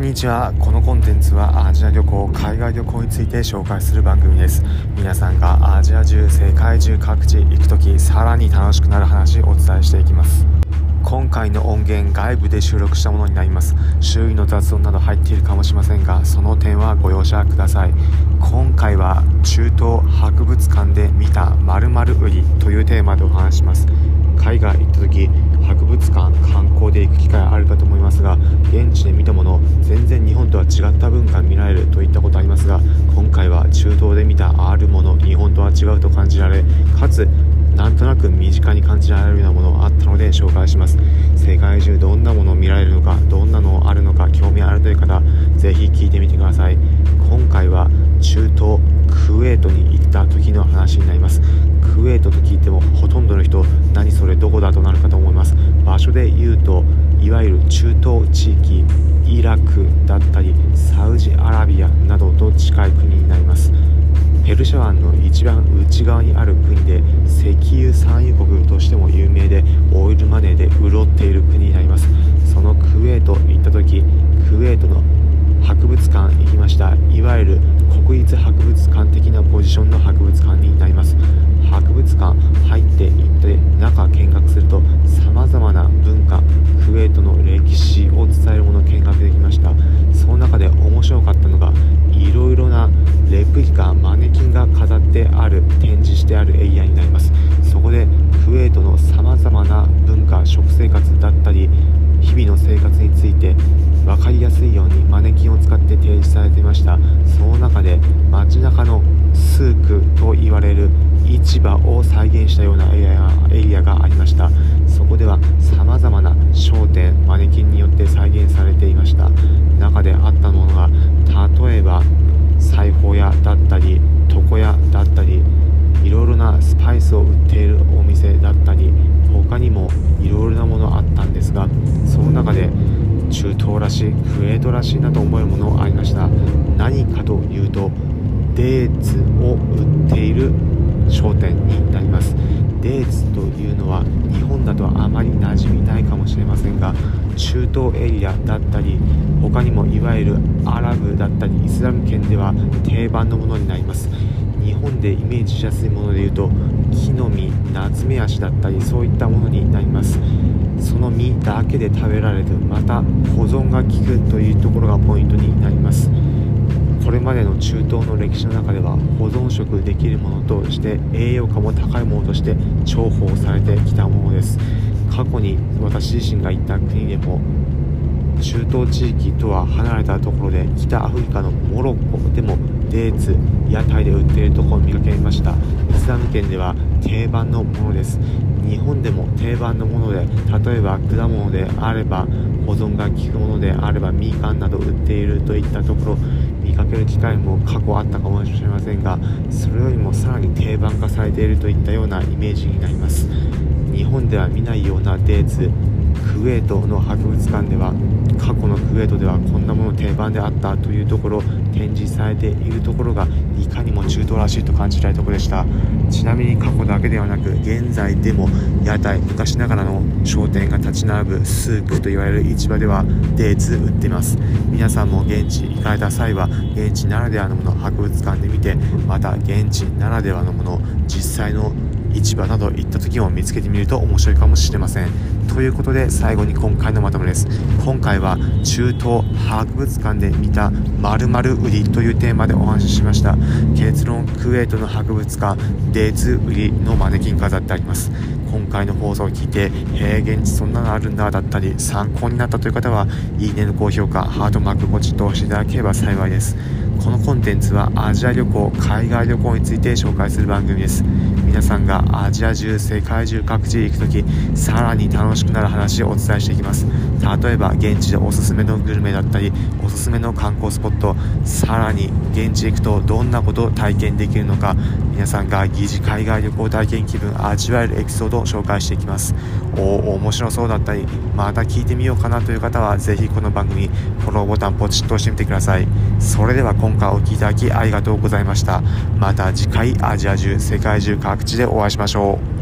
んにちは。このコンテンツはアジア旅行海外旅行について紹介する番組です。皆さんがアジア中世界中各地行く時さらに楽しくなる話お伝えしていきます。今回の音源外部で収録したものになります。周囲の雑音など入っているかもしれませんがその点はご容赦ください。今回は中東博物館で見た〇〇売りというテーマでお話します。海外行った時博物館観光で行く機会あるかと思いますが現地で見たもの全然日本とは違った文化見られるといったことありますが今回は中東で見たあるもの日本とは違うと感じられかつなんとなく身近に感じられるようなものがあったので紹介します。世界中どんなものを見られるのかどんなのあるのか興味あるという方ぜひ聞いてみてください。今回は中東クウェートに行った時の話になります。で言うといわゆる中東地域イラクだったりサウジアラビアなどと近い国になります。ペルシャ湾の一番内側にある国で石油産油国としても有名でオイルマネーで潤っている国になります。そのクウェートに行った時クウェートの博物館行きました。いわゆる国立博物館的なポジションの博物館になります。博物館入っていって中見学すると様々な文化クウェートの歴史を伝えるものを見学できました。その中で面白かったのがいろいろなレプリカマネキンが飾ってある展示してあるエリアになります。そこでクウェートの様々な文化食生活だったり日々の生活について分かりやすいようにマネキンを使って提示されていました。その中で街中のスークと言われる市場を再現したようなエリアがありました。そこでは様々な商店マネキンによって再現されていました。中であったものが例えば裁縫屋だったり床屋だったりいろいろなスパイスを売っているお店だったり他にもいろいろなものあったんですがその中で中東らしいクウェートらしいなと思えるものありました。もしれませんが中東エリアだったり他にもいわゆるアラブだったりイスラム圏では定番のものになります。日本でイメージしやすいものでいうと木の実ナツメ足だったりそういったものになります。その実だけで食べられるまた保存が効くというところがポイントになります。これまでの中東の歴史の中では保存食できるものとして栄養価も高いものとして重宝されてきたものです。過去に私自身が行った国でも中東地域とは離れたところで北アフリカのモロッコでもデーツ屋台で売っているところを見かけました。イスラム圏では定番のものです。日本でも定番のもので例えば果物であれば保存が効くものであればみかんなど売っているといったところ。見かける機会も過去あったかもしれませんがそれよりもさらに定番化されているといったようなイメージになります。日本では見ないようなデーツクウェートの博物館では過去のクウェートではこんなもの定番であったというところ展示されているところがいかにも中東らしいと感じたいところでした。ちなみに過去だけではなく現在でも屋台昔ながらの商店が立ち並ぶスークと言われる市場ではデーツ売っています。皆さんも現地行かれた際は現地ならではのものを博物館で見てまた現地ならではのものを実際の市場など行った時も見つけてみると面白いかもしれません。ということで最後に今回のまとめです。今回は中東博物館で見た〇〇売りというテーマでお話ししました。結論クウェートの博物館デーツ売りのマネキン飾ってあります。今回の放送を聞いて、えー、現地そんなのあるんだだったり参考になったという方はいいねの高評価ハートマークポチッと押していただければ幸いです。このコンテンツはアジア旅行海外旅行について紹介する番組です。皆さんがアジア中世界中各地へ行く時さらに楽しくなる話をお伝えしていきます。例えば現地でおすすめのグルメだったりおすすめの観光スポットさらに現地へ行くとどんなことを体験できるのか皆さんが疑似海外旅行体験気分味わえるエピソードを紹介していきます。おお面白そうだったりまた聞いてみようかなという方はぜひこの番組フォローボタンポチッと押してみてください。それでは今回お聴きいただきありがとうございました。また次回アジア中世界中各地でお会いしましょう。